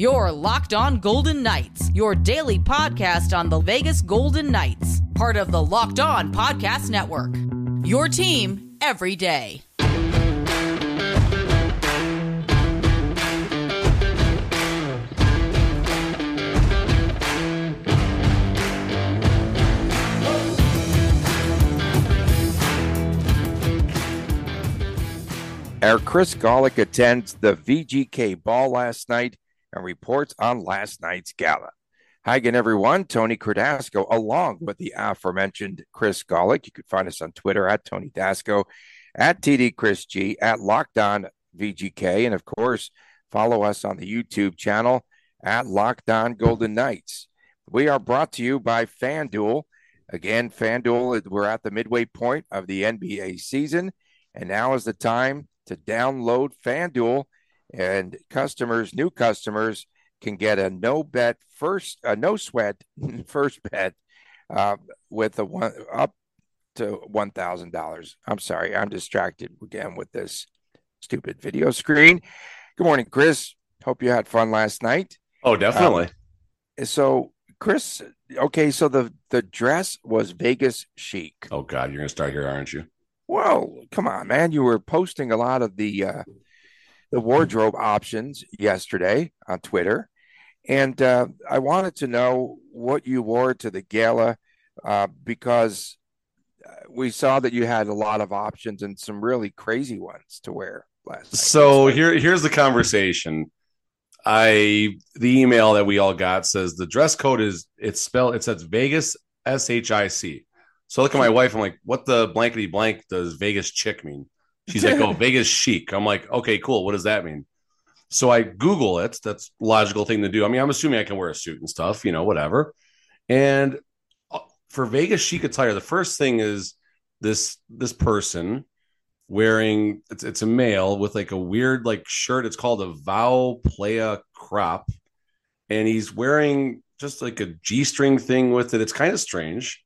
Your Locked On Golden Knights, your daily podcast on the Vegas Golden Knights, part of the Locked On Podcast Network. Your team every day. Our Chris Gawlik attends the VGK ball last night and reports on last night's gala. Hi again, everyone. Tony Cardasco, along with the aforementioned Chris Gawlik. You can find us on Twitter at Tony Dasco, at TD Chris G, at Locked On VGK, and of course, follow us on the YouTube channel at Locked On Golden Knights. We are brought to you by FanDuel. Again, FanDuel, we're at the midway point of the NBA season, and now is the time to download FanDuel, and customers, new customers, can get a no bet first, a no sweat first bet uh, with a one up to one thousand dollars. I'm sorry, I'm distracted again with this stupid video screen. Good morning, Chris. Hope you had fun last night. Oh, definitely. Um, so, Chris, okay, so the the dress was Vegas chic. Oh God, you're gonna start here, aren't you? Well, come on, man. You were posting a lot of the uh, the wardrobe options yesterday on Twitter, and uh, I wanted to know what you wore to the gala uh, because uh, we saw that you had a lot of options and some really crazy ones to wear last night. So here, here's the conversation. I the email that we all got says the dress code is it's spelled it says Vegas S H I C. So I look at my wife. I'm like, what the blankety blank does Vegas chick mean? She's like, oh, Vegas chic. I'm like, okay, cool. What does that mean? So I Google it. That's logical thing to do. I mean, I'm assuming I can wear a suit and stuff, you know, whatever. And uh, for Vegas chic attire, the first thing is this this person wearing it's it's a male with like a weird like shirt. It's called a Vow Playa crop, and he's wearing just like a G string thing with it. It's kind of strange.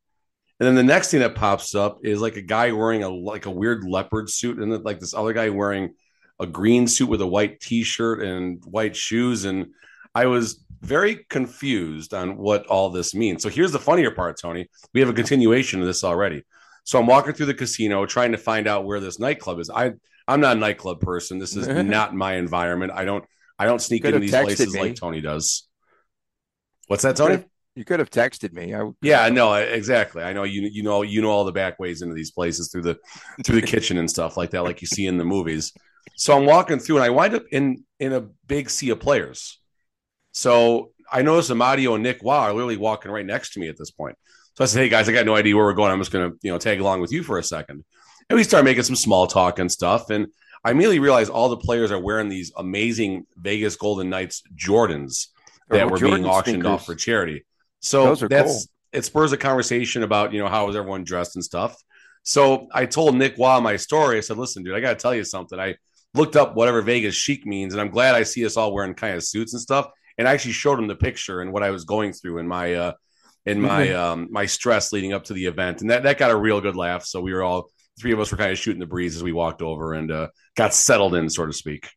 And then the next thing that pops up is like a guy wearing a like a weird leopard suit, and then like this other guy wearing a green suit with a white t-shirt and white shoes. And I was very confused on what all this means. So here's the funnier part, Tony. We have a continuation of this already. So I'm walking through the casino trying to find out where this nightclub is. I I'm not a nightclub person. This is not my environment. I don't I don't sneak into these places me. like Tony does. What's that, Tony? You could have texted me. Yeah, I, yeah, no, exactly. I know you. You know, you know all the back ways into these places through the through the kitchen and stuff like that, like you see in the movies. So I'm walking through, and I wind up in in a big sea of players. So I notice Amadio and Nick Roy are literally walking right next to me at this point. So I said, "Hey guys, I got no idea where we're going. I'm just going to you know tag along with you for a second. And we start making some small talk and stuff. And I immediately realized all the players are wearing these amazing Vegas Golden Knights Jordans that were Jordan being auctioned off for charity. So that's cool. it spurs a conversation about you know how is everyone dressed and stuff. So I told Nick Roy my story. I said, "Listen, dude, I got to tell you something. I looked up whatever Vegas chic means, and I'm glad I see us all wearing kind of suits and stuff. And I actually showed him the picture and what I was going through in my uh, in my mm-hmm. um, my stress leading up to the event, and that that got a real good laugh. So we were all three of us were kind of shooting the breeze as we walked over and uh, got settled in, so to speak.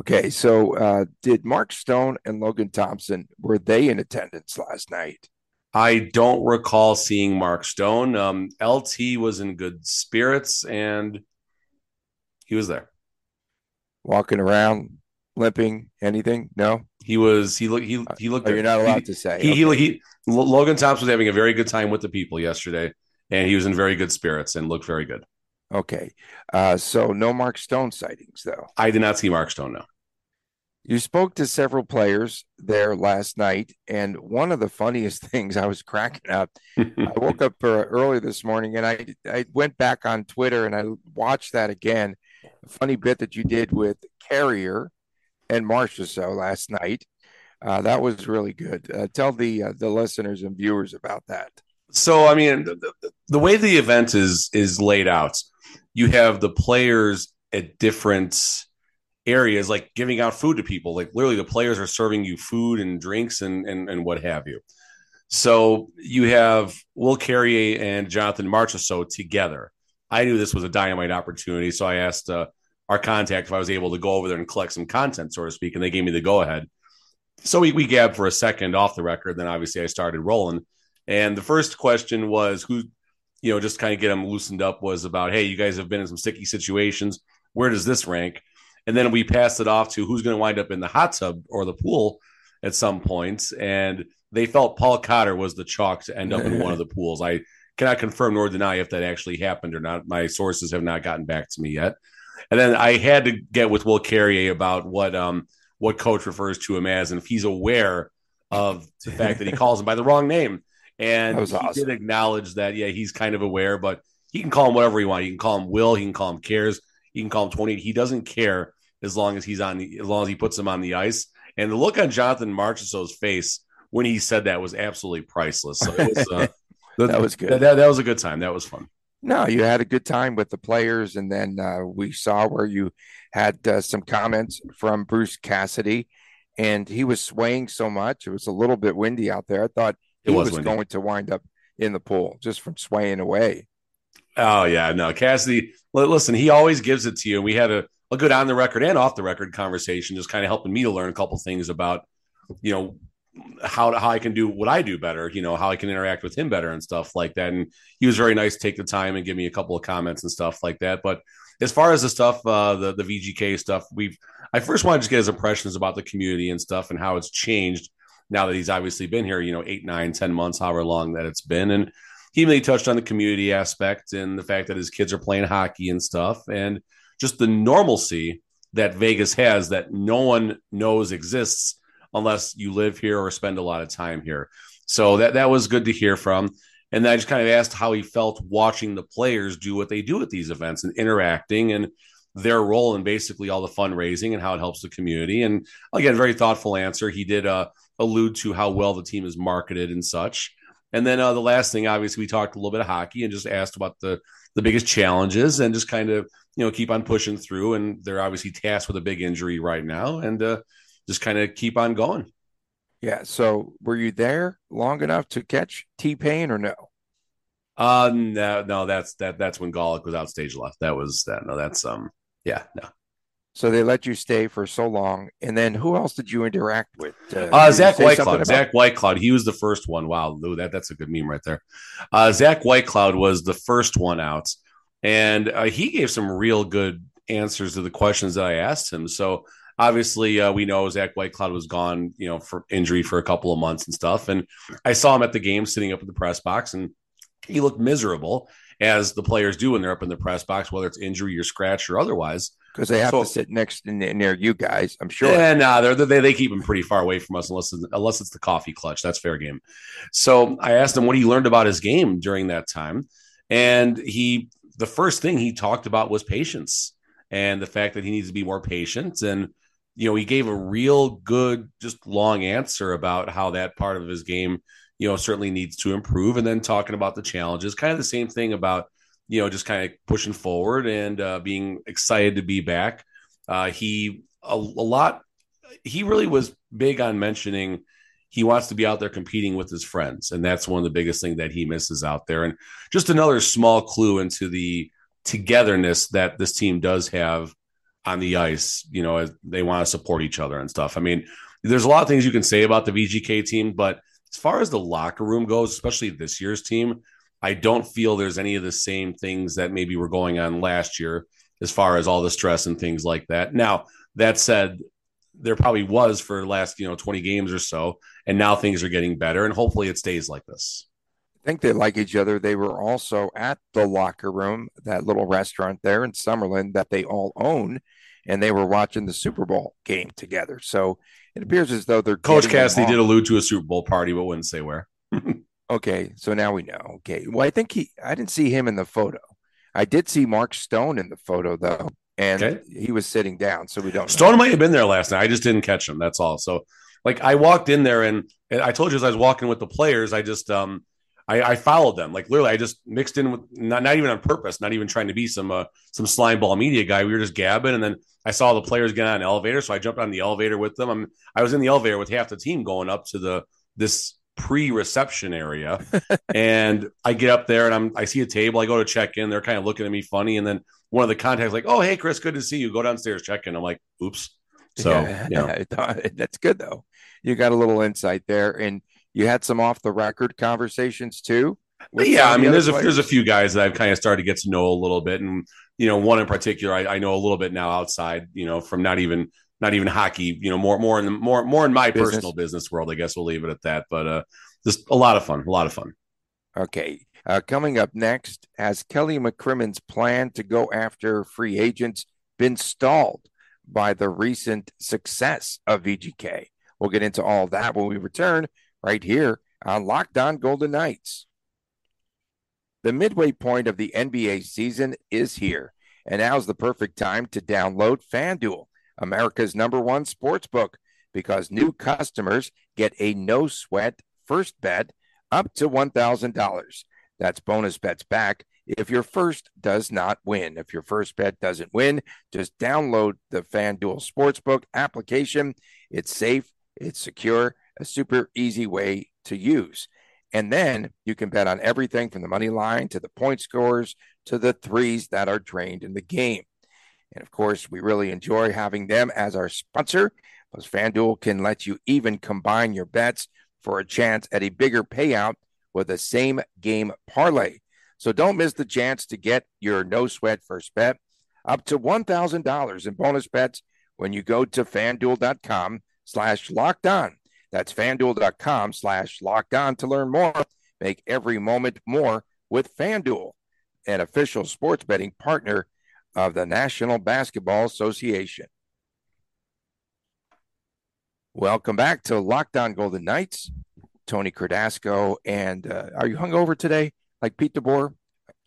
Okay, so uh, did Mark Stone and Logan Thompson were they in attendance last night? I don't recall seeing Mark Stone. Um, LT was in good spirits and he was there, walking around, limping, anything? No, he was. He looked. He he looked. Oh, you're not allowed he, to say. He, okay. he he Logan Thompson was having a very good time with the people yesterday, and he was in very good spirits and looked very good. Okay. Uh, so no Mark Stone sightings, though. I did not see Mark Stone, no. You spoke to several players there last night, and one of the funniest things I was cracking up. I woke up uh, early this morning and I I went back on Twitter and I watched that again. A funny bit that you did with Carrier and Marchessault last night. Uh, that was really good. Uh, tell the uh, the listeners and viewers about that. So, I mean, the, the way the event is is laid out, you have the players at different areas like giving out food to people like literally the players are serving you food and drinks and and, and what have you so you have will carrier and jonathan marchessault together i knew this was a dynamite opportunity so i asked uh, our contact if i was able to go over there and collect some content so to speak and they gave me the go ahead so we, we gabbed for a second off the record. Then obviously I started rolling. And the first question was who, you know, just kind of get them loosened up was about, hey, you guys have been in some sticky situations. Where does this rank? And then we passed it off to who's going to wind up in the hot tub or the pool at some points. And they felt Paul Cotter was the chalk to end up in one of the pools. I cannot confirm nor deny if that actually happened or not. My sources have not gotten back to me yet. And then I had to get with Will Carrier about what um what coach refers to him as, and if he's aware of the fact that he calls him by the wrong name. And he awesome. did acknowledge that, yeah, he's kind of aware, but he can call him whatever he wants. He can call him Will, he can call him Cares, he can call him 20. He doesn't care as long as he's on the as long as he puts him on the ice. And the look on Jonathan Marchessault's face when he said that was absolutely priceless. So was, uh, that was good. That, that, was a good time. That was fun. No, you had a good time with the players, and then uh, we saw where you had uh, some comments from Bruce Cassidy, and he was swaying so much it was a little bit windy out there. I thought he was, was going to wind up in the pool just from swaying away. Oh yeah, no, Cassidy. Listen, he always gives it to you. We had a, a good on the record and off the record conversation, just kind of helping me to learn a couple things about, you know, how how I can do what I do better, you know, how I can interact with him better and stuff like that. And he was very nice to take the time and give me a couple of comments and stuff like that. But as far as the stuff, uh, the the VGK stuff, we've I first wanted to get his impressions about the community and stuff and how it's changed now that he's obviously been here, you know, eight, nine, ten months, however long that it's been. And he really touched on the community aspect and the fact that his kids are playing hockey and stuff, and just the normalcy that Vegas has that no one knows exists unless you live here or spend a lot of time here. So that that was good to hear from. And I just kind of asked how he felt watching the players do what they do at these events and interacting and their role in basically all the fundraising and how it helps the community. And again, very thoughtful answer. He did uh, allude to how well the team is marketed and such. And then uh, the last thing, obviously, we talked a little bit of hockey and just asked about the the biggest challenges and just kind of you know keep on pushing through. And they're obviously tasked with a big injury right now, and uh, just kind of keep on going. Yeah. So were you there long enough to catch T Pain or no? Uh no, no, that's that that's when Gawlik was out stage left. That was that. No, that's um yeah, no. So they let you stay for so long, and then who else did you interact with? Uh, uh Zach Whitecloud. Zach Whitecloud. He was the first one. Wow, Lou, that that's a good meme right there. Uh, Zach Whitecloud was the first one out, and uh, he gave some real good answers to the questions that I asked him. So obviously uh, we know Zach Whitecloud was gone, you know, for injury for a couple of months and stuff. And I saw him at the game sitting up in the press box and he looked miserable as the players do when they're up in the press box, whether it's injury or scratch or otherwise. Because they have so, to sit next to near you guys, I'm sure. Yeah, nah, they're, they they keep them pretty far away from us unless unless it's the coffee clutch. That's fair game. So I asked him what he learned about his game during that time, and he the first thing he talked about was patience and the fact that he needs to be more patient and you know, he gave a real good, just long answer about how that part of his game, you know, certainly needs to improve. And then talking about the challenges, kind of the same thing about, you know, just kind of pushing forward and uh, being excited to be back. Uh, he, a, a lot, he really was big on mentioning he wants to be out there competing with his friends. And that's one of the biggest thing that he misses out there. And just another small clue into the togetherness that this team does have on the ice, you know, they want to support each other and stuff. I mean, there's a lot of things you can say about the VGK team, but as far as the locker room goes, especially this year's team, I don't feel there's any of the same things that maybe were going on last year as far as all the stress and things like that. Now, that said, there probably was for the last, you know, 20 games or so, and now things are getting better and hopefully it stays like this. I think they like each other. They were also at the locker room, that little restaurant there in Summerlin that they all own, and they were watching the Super Bowl game together. So it appears as though they're Coach Cassidy did allude to a Super Bowl party, but wouldn't say where. okay, so now we know. Okay, well, I think he. I didn't see him in the photo. I did see Mark Stone in the photo though, and okay. he was sitting down, so we don't. Stone know. might have been there last night. I just didn't catch him. That's all. So, like, I walked in there, and, and I told you as I was walking with the players, I just um I, I, followed them. Like literally, I just mixed in with not, not even on purpose, not even trying to be some uh, some slime ball media guy. We were just gabbing, and then I saw the players get on an elevator, so I jumped on the elevator with them. I'm I was in the elevator with half the team going up to the this pre-reception area, and I get up there and I'm I see a table. I go to check in. They're kind of looking at me funny, and then one of the contacts like, "Oh, hey, Chris, good to see you. Go downstairs, check in." I'm like, "Oops." So Yeah, you know, that's good though. You got a little insight there, and you had some off the record conversations too. Yeah, I the mean, there's a there's a few guys that I've kind of started to get to know a little bit, and you know, one in particular I, I know a little bit now outside, you know, from not even not even hockey, you know, more more in the more more in my Business. personal business world. I guess we'll leave it at that. But uh, just a lot of fun, a lot of fun. Okay. Uh, coming up next, has Kelly McCrimmon's plan to go after free agents been stalled by the recent success of VGK? We'll get into all that when we return right here on Locked On Golden Knights. The midway point of the NBA season is here, and now's the perfect time to download FanDuel, America's number one sports book, because new customers get a no sweat first bet up to $1,000. That's bonus bets back if your first does not win. If your first bet doesn't win, just download the FanDuel Sportsbook application. It's safe, it's secure, a super easy way to use. And then you can bet on everything from the money line to the point scores to the threes that are drained in the game. And of course, we really enjoy having them as our sponsor because FanDuel can let you even combine your bets for a chance at a bigger payout with a same game parlay. So don't miss the chance to get your no sweat first bet up to $1,000 in bonus bets when you go to fanduel.com slash locked on. That's fanduel.com slash locked on to learn more. Make every moment more with FanDuel, an official sports betting partner of the National Basketball Association. Welcome back to Locked On Golden Knights. Tony Cardasco. And uh, are you hungover today, like Pete DeBoer?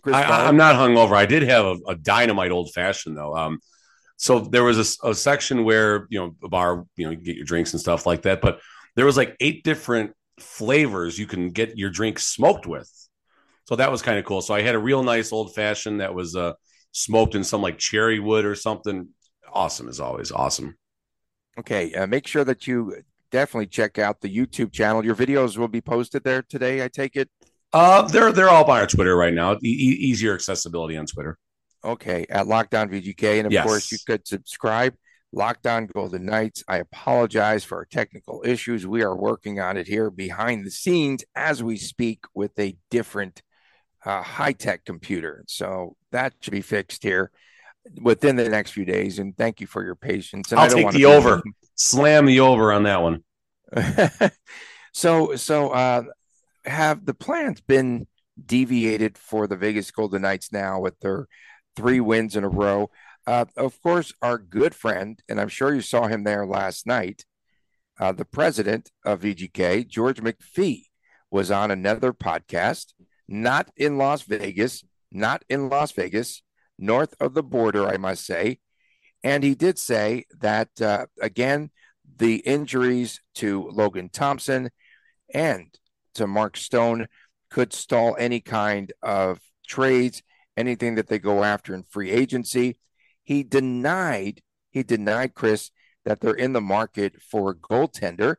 Chris I, I'm not hungover. I did have a, a dynamite old fashioned though. Um, so there was a, a section where you know a bar, you know, you get your drinks and stuff like that. But there was like eight different flavors you can get your drink smoked with. So that was kind of cool. So I had a real nice old fashioned that was uh, smoked in some like cherry wood or something. Awesome as always. Awesome. Okay, uh, make sure that you definitely check out the YouTube channel. Your videos will be posted there today, I take it. Uh, they're they're all by our Twitter right now. E- easier accessibility on Twitter. Okay, at Locked On VGK. And of Yes. course, you could subscribe. Locked On Golden Knights. I apologize for our technical issues. We are working on it here behind the scenes as we speak with a different uh, high tech computer. So that should be fixed here within the next few days. And thank you for your patience. And I'll I don't take the over. Slam the over on that one. so so uh have the plans been deviated for the Vegas Golden Knights now with their three wins in a row? Uh, of course, our good friend, and I'm sure you saw him there last night, uh, the president of VGK, George McPhee, was on another podcast, not in Las Vegas, not in Las Vegas, north of the border, I must say. And he did say that, uh, again, the injuries to Logan Thompson and to Mark Stone could stall any kind of trades, anything that they go after in free agency. He denied, he denied Chris that they're in the market for a goaltender,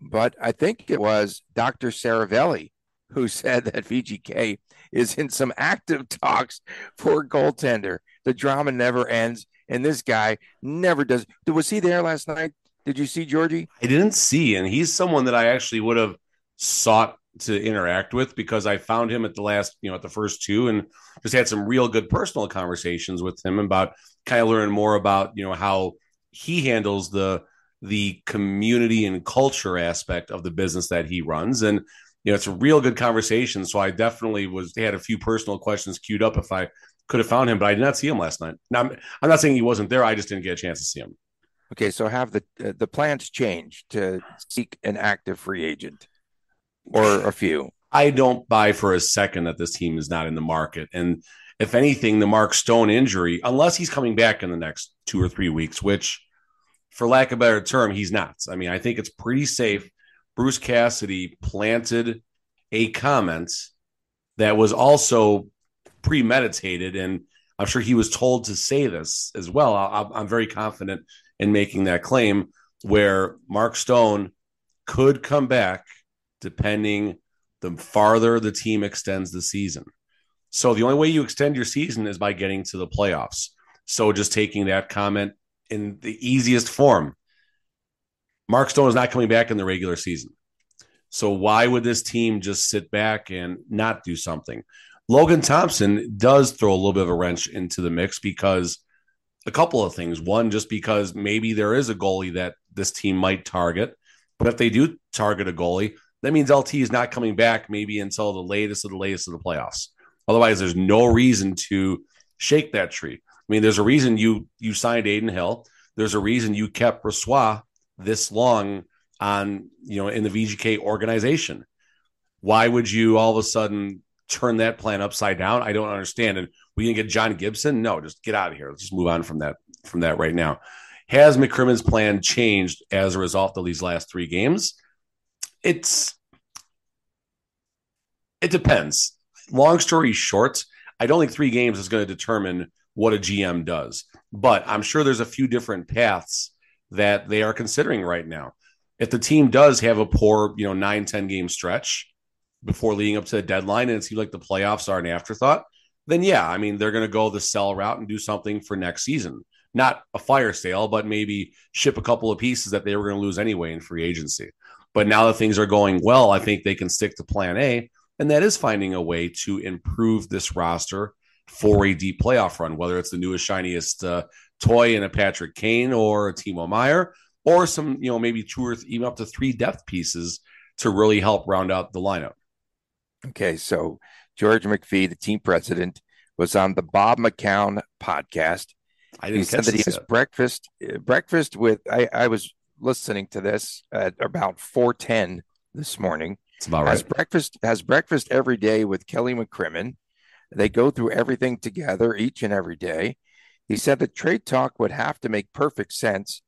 but I think it was Dr. Seravalli who said that VGK is in some active talks for goaltender. The drama never ends, and this guy never does. Was he there last night? Did you see Georgie? I didn't see, and he's someone that I actually would have sought to interact with because I found him at the last, you know, at the first two, and just had some real good personal conversations with him about kind of learning more about, you know, how he handles the the community and culture aspect of the business that he runs, and you know, it's a real good conversation. So I definitely was had a few personal questions queued up if I could have found him, but I did not see him last night. Now, I'm, I'm not saying he wasn't there; I just didn't get a chance to see him. Okay, so have the uh, the plans changed to seek an active free agent or a few? I don't buy for a second that this team is not in the market. And if anything, the Mark Stone injury, unless he's coming back in the next two or three weeks, which, for lack of a better term, he's not. I mean, I think it's pretty safe. Bruce Cassidy planted a comment that was also premeditated, and I'm sure he was told to say this as well. I, I'm very confident in making that claim where Mark Stone could come back depending the farther the team extends the season. So the only way you extend your season is by getting to the playoffs. So just taking that comment in the easiest form. Mark Stone is not coming back in the regular season. So why would this team just sit back and not do something? Logan Thompson does throw a little bit of a wrench into the mix because a couple of things. One, just because maybe there is a goalie that this team might target. But if they do target a goalie, that means LT is not coming back maybe until the latest of the latest of the playoffs. Otherwise, there's no reason to shake that tree. I mean, there's a reason you you signed Adin Hill. There's a reason you kept Brossoit this long on you know in the VGK organization. Why would you all of a sudden turn that plan upside down? I don't understand. And we can get John Gibson? No, just get out of here. Let's just move on from that from that right now. Has McCrimmon's plan changed as a result of these last three games? It's it depends. Long story short, I don't think three games is going to determine what a GM does, but I'm sure there's a few different paths that they are considering right now. If the team does have a poor, you know, nine, 10 game stretch before leading up to the deadline and it seems like the playoffs are an afterthought, then yeah, I mean, they're going to go the sell route and do something for next season. Not a fire sale, but maybe ship a couple of pieces that they were going to lose anyway in free agency. But now that things are going well, I think they can stick to plan A, and that is finding a way to improve this roster for a deep playoff run, whether it's the newest, shiniest uh, toy and a Patrick Kane or a Timo Meier or some, you know, maybe two or th- even up to three depth pieces to really help round out the lineup. Okay, so George McPhee, the team president, was on the Bob McCown podcast. I didn't he said that he has breakfast uh, breakfast with I, I was listening to this at about 410 this morning. It's about Has right. breakfast has breakfast every day with Kelly McCrimmon. They go through everything together each and every day. He said that trade talk would have to make perfect sense,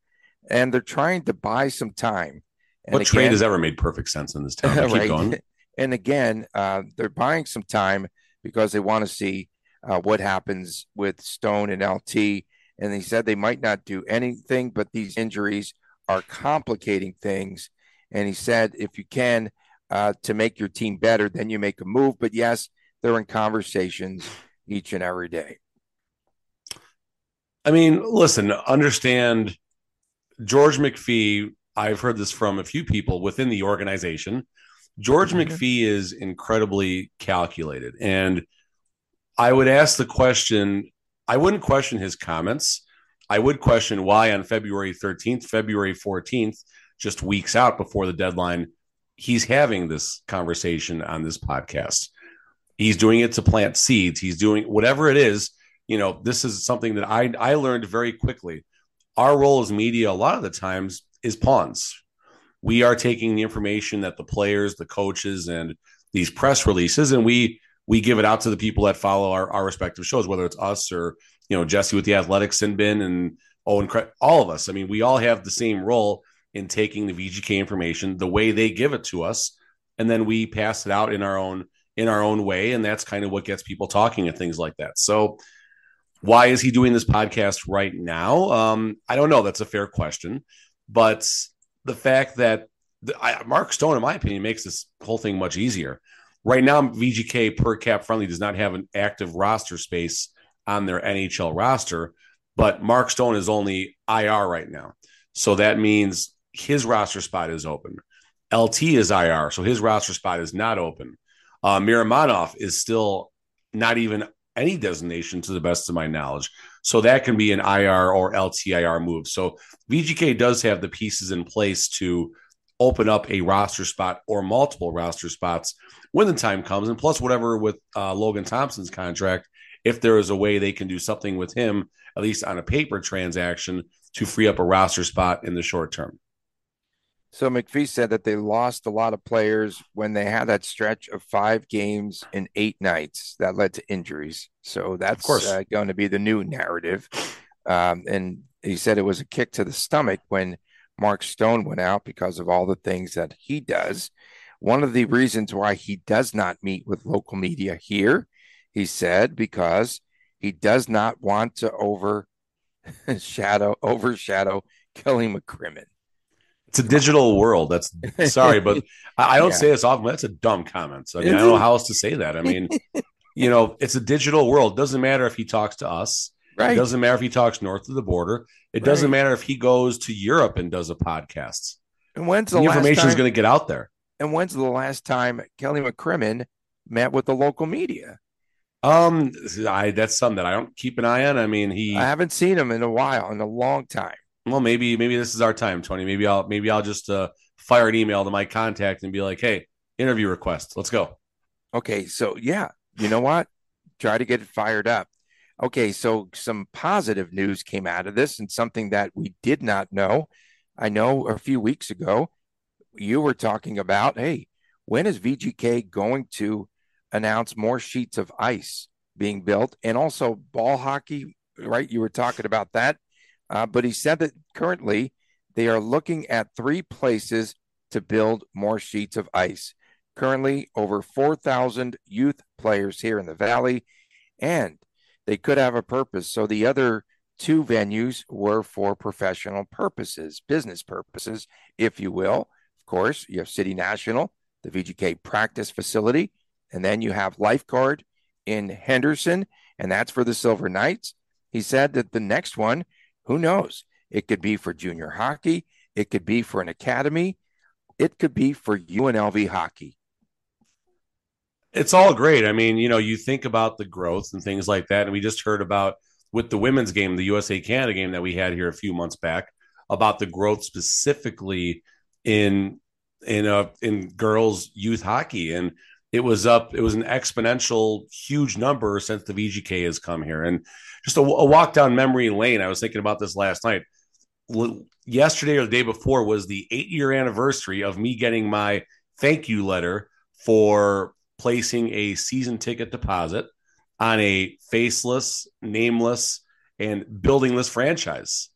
and they're trying to buy some time. And what trade has ever made perfect sense in this town? Keep Right. going. And again, uh, they're buying some time because they want to see uh, what happens with Stone and LT. And he said they might not do anything, but these injuries are complicating things. And he said, if you can, uh, to make your team better, then you make a move. But yes, they're in conversations each and every day. I mean, listen, understand George McPhee. I've heard this from a few people within the organization. George Mhm. McPhee is incredibly calculated. And I would ask the question I wouldn't question his comments. I would question why on February 13th, February 14th, just weeks out before the deadline, he's having this conversation on this podcast. He's doing it to plant seeds. He's doing whatever it is. You know, this is something that I I learned very quickly. Our role as media, a lot of the times, is pawns. We are taking the information that the players, the coaches, and these press releases, and we we give it out to the people that follow our, our respective shows, whether it's us or you know Jesse with the Athletics, Sinbin, and Owen, Cre- all of us. I mean, we all have the same role in taking the VGK information the way they give it to us, and then we pass it out in our own in our own way, and that's kind of what gets people talking and things like that. So, why is he doing this podcast right now? Um, I don't know. That's a fair question, but the fact that the, I, Mark Stone, in my opinion, makes this whole thing much easier. Right now, VGK per cap friendly does not have an active roster space on their NHL roster, but Mark Stone is only IR right now. So that means his roster spot is open. LT is IR, so his roster spot is not open. Uh, Miromanov is still not even any designation to the best of my knowledge. So that can be an IR or LTIR move. So VGK does have the pieces in place to open up a roster spot or multiple roster spots when the time comes. And plus, whatever with uh, Logan Thompson's contract, if there is a way they can do something with him, at least on a paper transaction, to free up a roster spot in the short term. So McPhee said that they lost a lot of players when they had that stretch of five games in eight nights that led to injuries. So that's uh, going to be the new narrative. Um, and he said it was a kick to the stomach when Mark Stone went out because of all the things that he does. One of the reasons why he does not meet with local media here, he said, because he does not want to overshadow overshadow Kelly McCrimmon. It's a digital world. That's sorry, but I I don't Yeah. say this often. But that's a dumb comment. I mean, I don't know how else to say that. I mean, you know, it's a digital world. Doesn't matter if he talks to us. Right. It doesn't matter if he talks north of the border. It doesn't matter if he goes to Europe and does a podcast. And when's the, The last information is going to get out there. and when's the last time Kelly McCrimmon met with the local media? Um, I that's something that I don't keep an eye on. I mean, he I haven't seen him in a while, in a long time. Well, maybe maybe this is our time, Tony. Maybe I'll maybe I'll just uh, fire an email to my contact and be like, hey, interview request. Let's go. Okay, so yeah, you know what? Try to get it fired up. Okay, so some positive news came out of this and something that we did not know. I know a few weeks ago you were talking about, hey, when is VGK going to announce more sheets of ice being built and also ball hockey, right? You were talking about that. Uh, but he said that currently they are looking at three places to build more sheets of ice currently over 4,000 youth players here in the Valley, and they could have a purpose. So the other two venues were for professional purposes, business purposes, if you will. Of course, you have City National, the VGK practice facility, and then you have Lifeguard in Henderson, and that's for the Silver Knights. He said that the next one, who knows? It could be for junior hockey, it could be for an academy, it could be for UNLV hockey. It's all great. I mean, you know, you think about the growth and things like that, and we just heard about with the women's game, the USA Canada game that we had here a few months back, about the growth specifically in in uh in girls youth hockey and it was up it was an exponential huge number since the VGK has come here. And just a, a walk down memory lane I was thinking about this last night. L- yesterday or the day before was the 8 year anniversary of me getting my thank you letter for placing a season ticket deposit on a faceless nameless and buildingless franchise.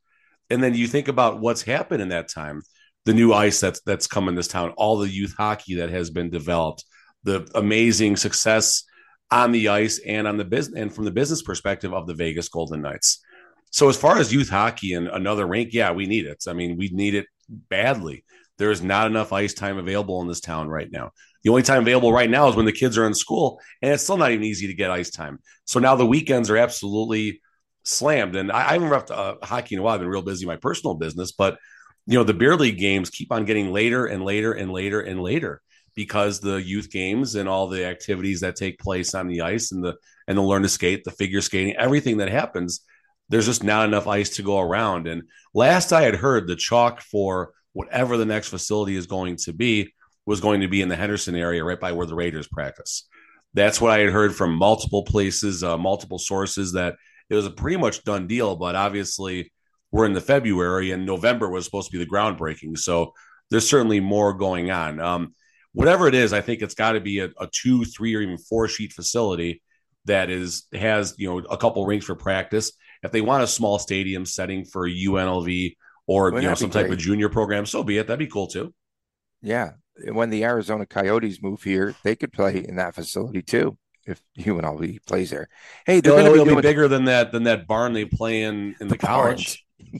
And then you think about what's happened in that time the new ice that's that's come in this town, all the youth hockey that has been developed, the amazing success on the ice and on the business and from the business perspective of the Vegas Golden Knights. So as far as youth hockey and another rink, yeah, we need it. I mean, we need it badly. There is not enough ice time available in this town right now. The only time available right now is when the kids are in school, and it's still not even easy to get ice time. So now the weekends are absolutely slammed. And I, I haven't roughed uh, hockey in a while. I've been real busy in my personal business, but you know the beer league games keep on getting later and later and later and later because the youth games and all the activities that take place on the ice and the and the learn to skate the figure skating everything that happens there's just not enough ice to go around and last i had heard the chalk for whatever the next facility is going to be was going to be in the henderson area right by where the raiders practice that's what i had heard from multiple places uh, multiple sources that it was a pretty much done deal but obviously we're in the February and November was supposed to be the groundbreaking. So there's certainly more going on. Um, whatever it is, I think it's got to be a, a, two, three, or even four sheet facility that is has you know a couple rinks for practice. If they want a small stadium setting for UNLV or Wouldn't you know some type great? of junior program, so be it. That'd be cool too. Yeah. When the Arizona Coyotes move here, they could play in that facility too if UNLV plays there. Hey, they're going to it'll be be bigger than that than that barn they play in in the, The college.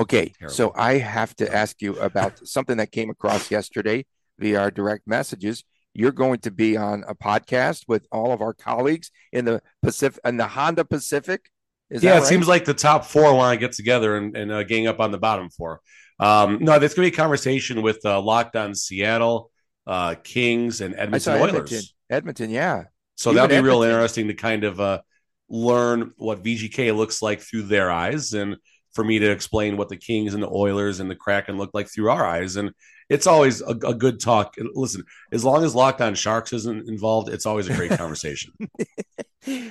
Okay, Terrible. so I have to ask you about something that came across yesterday via our direct messages. You're going to be on a podcast with all of our colleagues in the Pacific in the Honda Pacific. Is yeah, that it seems like the top four want to get together and, and uh, gang up on the bottom four. Um, no, there's going to be a conversation with uh, Locked On Seattle, uh, Kings, and Edmonton Oilers. Edmonton. Edmonton, yeah. So Even that'll be real interesting to kind of uh, learn what VGK looks like through their eyes, and for me to explain what the Kings and the Oilers and the Kraken look like through our eyes. And it's always a, a good talk. And Listen, as long as Locked On Sharks isn't involved, it's always a great conversation.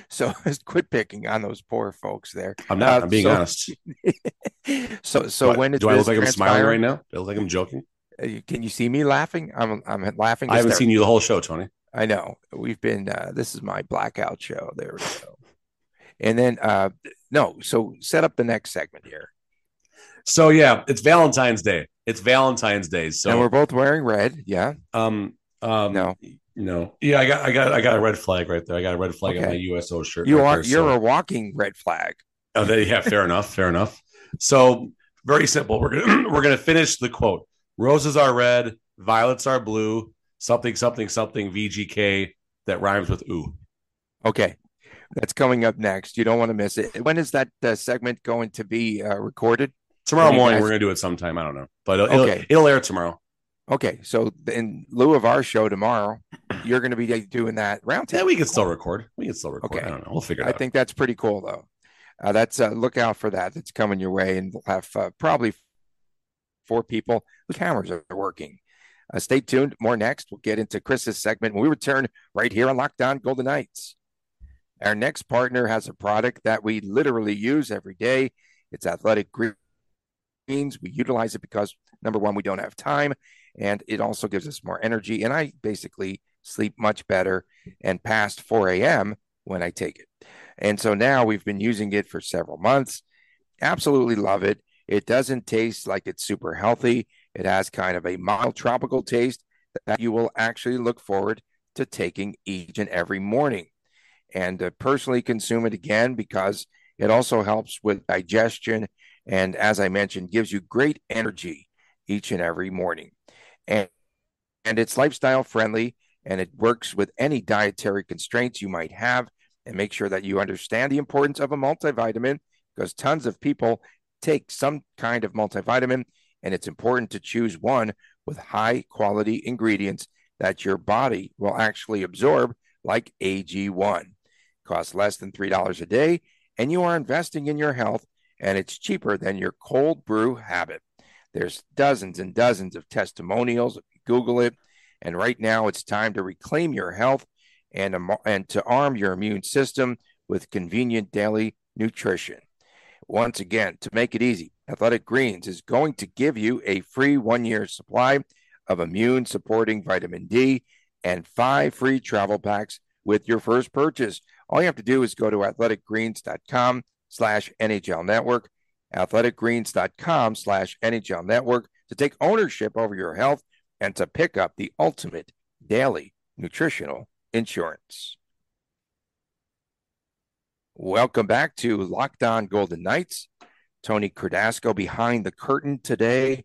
So just quit picking on those poor folks there. I'm not. Uh, I'm being so- honest. So, so do when do I look like I'm smiling right now? Do I look like I'm joking? Uh, Can you see me laughing? I'm I'm laughing. I haven't seen you the whole show, Tony. I know we've been. Uh, this is my blackout show. There we go. And then uh, no. So set up the next segment here. So yeah, it's Valentine's Day. It's Valentine's Day. and So we're both wearing red. Yeah. um um No. no yeah I got I got I got a red flag right there. I got a red flag on my USO shirt. You right are. there, You're so- a walking red flag. Oh, they, yeah, fair enough. Fair enough. So very simple. We're gonna we're gonna finish the quote. Roses are red, violets are blue. Something something something VGK that rhymes with ooh. Okay. That's coming up next. You don't want to miss it. When is that uh, segment going to be uh, recorded? Tomorrow morning guys- we're gonna do it sometime. I don't know, but it'll, Okay. it'll air tomorrow. Okay, so in lieu of our show tomorrow, you're going to be doing that roundtable. Yeah, we can still record. We can still record. Okay. I don't know. We'll figure it I out. I think that's pretty cool, though. Uh, that's uh, look out for that. That's coming your way, and we'll have uh, probably four people whose cameras are working. Uh, stay tuned. More next. We'll get into Chris's segment when we return right here on Locked On Golden Knights. Our next partner has a product that we literally use every day. It's Athletic Greens. We utilize it because number one, we don't have time, and it also gives us more energy. And I basically sleep much better and past 4 a.m. when I take it. And so now we've been using it for several months. Absolutely love it. It doesn't taste like it's super healthy. It has kind of a mild tropical taste that you will actually look forward to taking each and every morning. And uh, personally consume it again because it also helps with digestion. And as I mentioned, gives you great energy each and every morning. And, and it's lifestyle friendly and it works with any dietary constraints you might have and make sure that you understand the importance of a multivitamin because tons of people take some kind of multivitamin and it's important to choose one with high quality ingredients that your body will actually absorb like AG1 costs less than $3 a day and you are investing in your health and it's cheaper than your cold brew habit there's dozens and dozens of testimonials if you google it and right now it's time to reclaim your health and, and to arm your immune system with convenient daily nutrition. Once again, to make it easy, Athletic Greens is going to give you a free one year supply of immune supporting vitamin D and five free travel packs with your first purchase. All you have to do is go to athleticgreens.com slash NHL network, athleticgreens.com slash NHL network to take ownership over your health and to pick up the ultimate daily nutritional insurance. Welcome back to Locked On Golden Knights. Tony Cardasco behind the curtain today,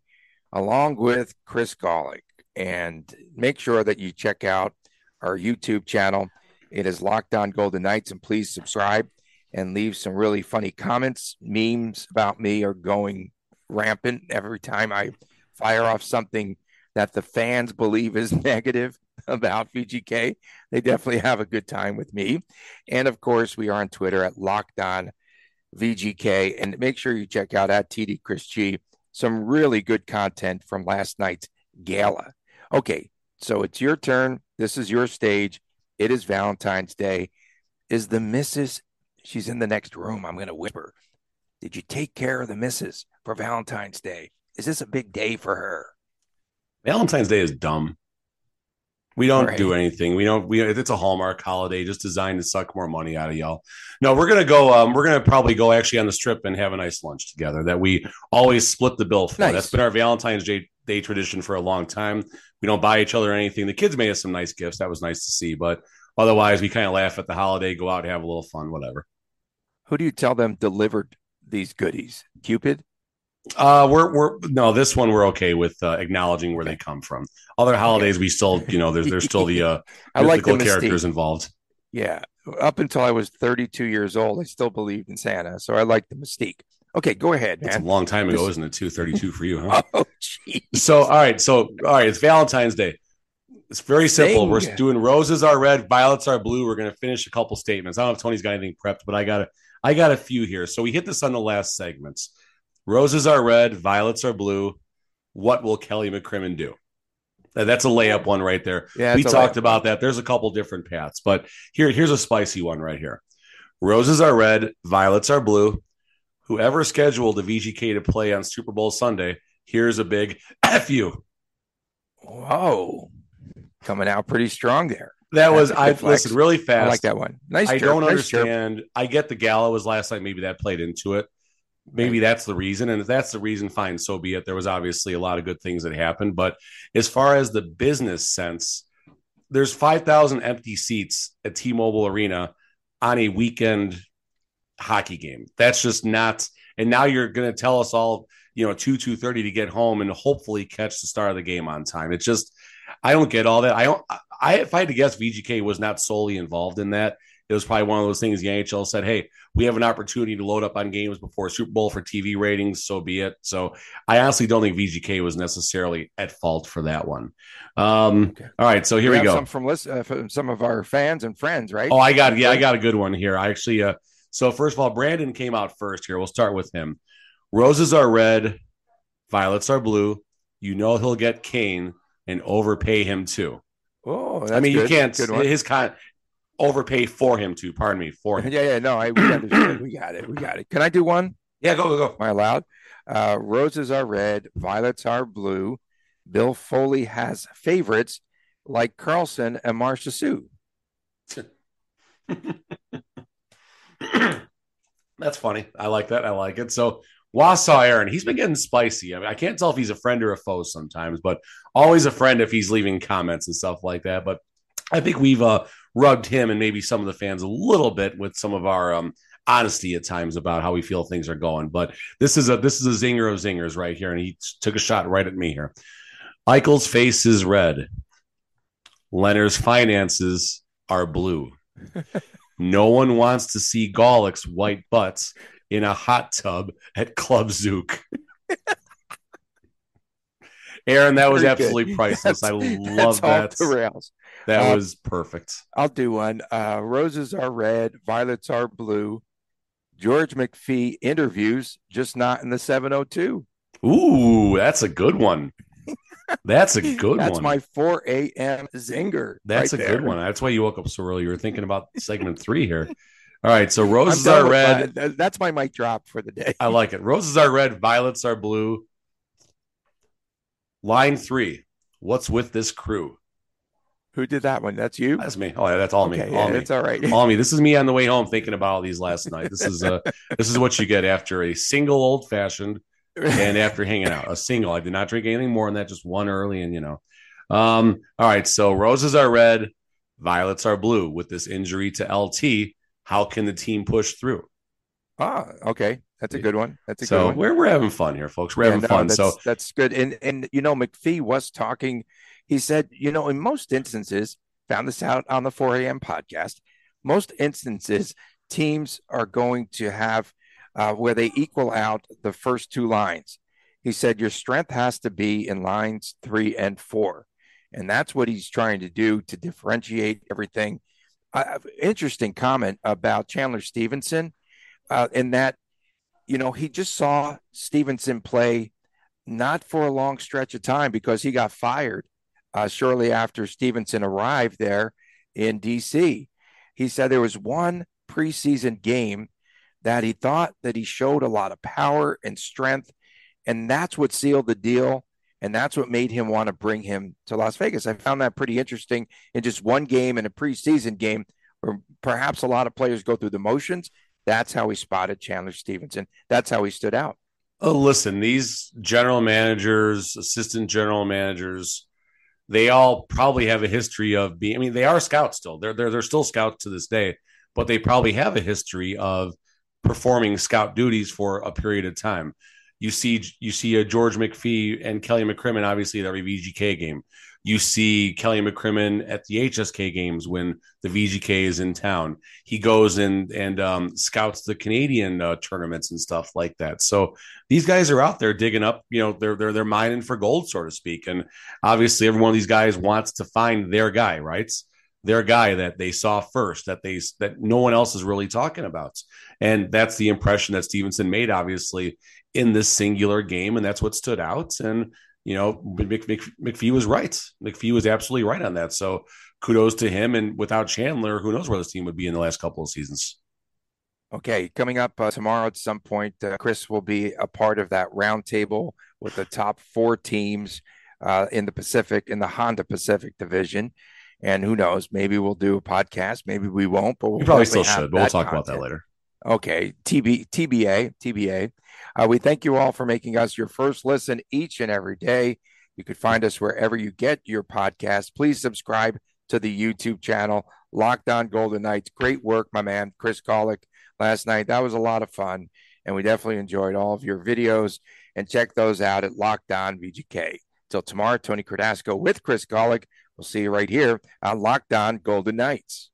along with Chris Gawlik. And make sure that you check out our YouTube channel. It is Locked On Golden Knights, and please subscribe and leave some really funny comments. Memes about me are going rampant every time I fire off something that the fans believe is negative about VGK. They definitely have a good time with me. And of course, we are on Twitter at Locked On VGK. And make sure you check out at TD Chris G some really good content from last night's gala. Okay, so it's your turn. This is your stage. It is Valentine's Day. Is the missus, she's in the next room. I'm going to whisper. Did you take care of the missus for Valentine's Day? Is this a big day for her? Valentine's Day is dumb. We don't Right. do anything. We don't. We it's a Hallmark holiday, just designed to suck more money out of y'all. No, we're gonna go. Um, we're gonna probably go actually on the strip and have a nice lunch together. That we always split the bill for. Nice. That's been our Valentine's Day, Day tradition for a long time. We don't buy each other anything. The kids made us some nice gifts. That was nice to see. But otherwise, we kind of laugh at the holiday, go out and have a little fun, whatever. Who do you tell them delivered these goodies? Cupid? Uh, we're we're no, this one we're okay with uh, acknowledging where they come from. Other holidays, we still, you know, there's there's still the uh, I like the characters mystique. involved. Yeah. Up until I was 32 years old, I still believed in Santa. So I like the mystique. Okay, go ahead, It's a long time ago, isn't it? Two thirty two for you, huh? Oh, geez. So, all right. So, all right. It's Valentine's Day. It's very simple. Sing. We're doing roses are red, violets are blue. We're going to finish a couple statements. I don't know if Tony's got anything prepped, but I got a, I got a few here. So we hit this on the last segments. Roses are red, violets are blue. What will Kelly McCrimmon do? That's a layup one right there. Yeah, we talked about that. There's a couple different paths, but here, here's a spicy one right here. Roses are red, violets are blue. Whoever scheduled the VGK to play on Super Bowl Sunday, here's a big F you. Whoa. Coming out pretty strong there. That was That's a I flex. listened really fast. I like that one. Nice I chirp, don't nice understand. I get the gala was last night. Maybe that played into it. Maybe that's the reason. And if that's the reason, fine, so be it. There was obviously a lot of good things that happened. But as far as the business sense, there's 5,000 empty seats at T Mobile Arena on a weekend hockey game. That's just not. And now you're going to tell us all, you know, 2 230 to get home and hopefully catch the start of the game on time. It's just, I don't get all that. I don't, I, if I had to guess, VGK was not solely involved in that. it was probably one of those things the NHL said, "Hey, we have an opportunity to load up on games before Super Bowl for TV ratings, so be it." So I honestly don't think VGK was necessarily at fault for that one. Um, okay. All right, so here we, we go. Some from, list, uh, from some of our fans and friends, right? Oh, I got yeah, I got a good one here. I actually, uh, so first of all, Brandon came out first here. We'll start with him. Roses are red, violets are blue. You know he'll get Kane and overpay him too. Oh, I mean, good. you can't. His con overpay for him to. Pardon me, for him. Yeah, yeah. No, I we understand. we got it. We got it. Can I do one? Yeah, go, go, go. Am I allowed? Uh, roses are red, violets are blue. Bill Foley has favorites like Karlsson and Marchessault. That's funny. I like that. I like it. So Wausau Aaron, he's been getting spicy. I, mean, I can't tell if he's a friend or a foe sometimes, but always a friend if he's leaving comments and stuff like that. But I think we've uh, rugged him and maybe some of the fans a little bit with some of our um, honesty at times about how we feel things are going. But this is a this is a zinger of zingers right here, and he took a shot right at me here. Eichel's face is red. Lehner's finances are blue. no one wants to see Gawlik's white butts in a hot tub at Club Zook. Aaron, that was Very absolutely good. priceless. That's, I love that. the rails. That uh, was perfect. I'll do one. Uh, roses are red, violets are blue. George McPhee interviews, just not in the 702. Ooh, that's a good one. That's a good one. That's one. my 4 a.m. zinger. That's right a there. good one. That's why you woke up so early. You were thinking about segment three here. All right. So roses are red. My, that's my mic drop for the day. I like it. Roses are red. Violets are blue. Line three. What's with this crew? Who did that one? That's you. That's me. Oh yeah, that's all okay, me. All yeah, me. It's all right. all me. This is me on the way home thinking about all these last night. This is uh this is what you get after a single old fashioned and after hanging out. A single. I did not drink anything more than that. Just one early, and you know. Um. All right. So roses are red, violets are blue. With this injury to LT, how can the team push through? Ah, okay. That's a good one. That's a so good one. We're, we're having fun here, folks. We're yeah, having no, fun. That's, so that's good. And and you know, McPhee was talking. He said, you know, in most instances, found this out on the 4 a.m. podcast. Most instances, teams are going to have uh, where they equal out the first two lines. He said your strength has to be in lines three and four. And that's what he's trying to do to differentiate everything uh, interesting comment about Chandler Stephenson, uh, in that, you know, he just saw Stephenson play not for a long stretch of time because he got fired uh, shortly after Stephenson arrived there in DC. He said there was one preseason game that he thought that he showed a lot of power and strength, and that's what sealed the deal and that's what made him want to bring him to Las Vegas. I found that pretty interesting in just one game in a preseason game where perhaps a lot of players go through the motions. That's how he spotted Chandler Stephenson. That's how he stood out. Oh, listen, these general managers, assistant general managers, they all probably have a history of being. I mean, they are scouts still. They're they're they're still scouts to this day, but they probably have a history of performing scout duties for a period of time. You see, you see a George McPhee and Kelly McCrimmon obviously at every VGK game. You see Kelly McCrimmon at the HSK games when the VGK is in town. He goes and and um, scouts the Canadian uh, tournaments and stuff like that. So these guys are out there digging up, you know, they're they're they're mining for gold, so to speak. And obviously, every one of these guys wants to find their guy, right? Their guy that they saw first, that they that no one else is really talking about, and that's the impression that Stephenson made, obviously, in this singular game, and that's what stood out. And you know, Mc, Mc, McPhee was right. McPhee was absolutely right on that. So kudos to him. And without Chandler, who knows where this team would be in the last couple of seasons. Okay, coming up uh, tomorrow at some point, uh, Chris will be a part of that roundtable with the top four teams uh, in the Pacific, in the Honda Pacific division. And who knows, maybe we'll do a podcast, maybe we won't, but we'll we probably still should, but we'll talk content. about that later. Okay, TB, TBA, TBA. Uh, we thank you all for making us your first listen each and every day. You could find us wherever you get your podcast. Please subscribe to the YouTube channel, Locked On Golden Knights. Great work, my man, Chris Gawlik, last night. That was a lot of fun, and we definitely enjoyed all of your videos. And check those out at Locked On VGK. Till tomorrow, Tony Cardasco with Chris Gawlik. We'll see you right here on Locked On Golden Knights.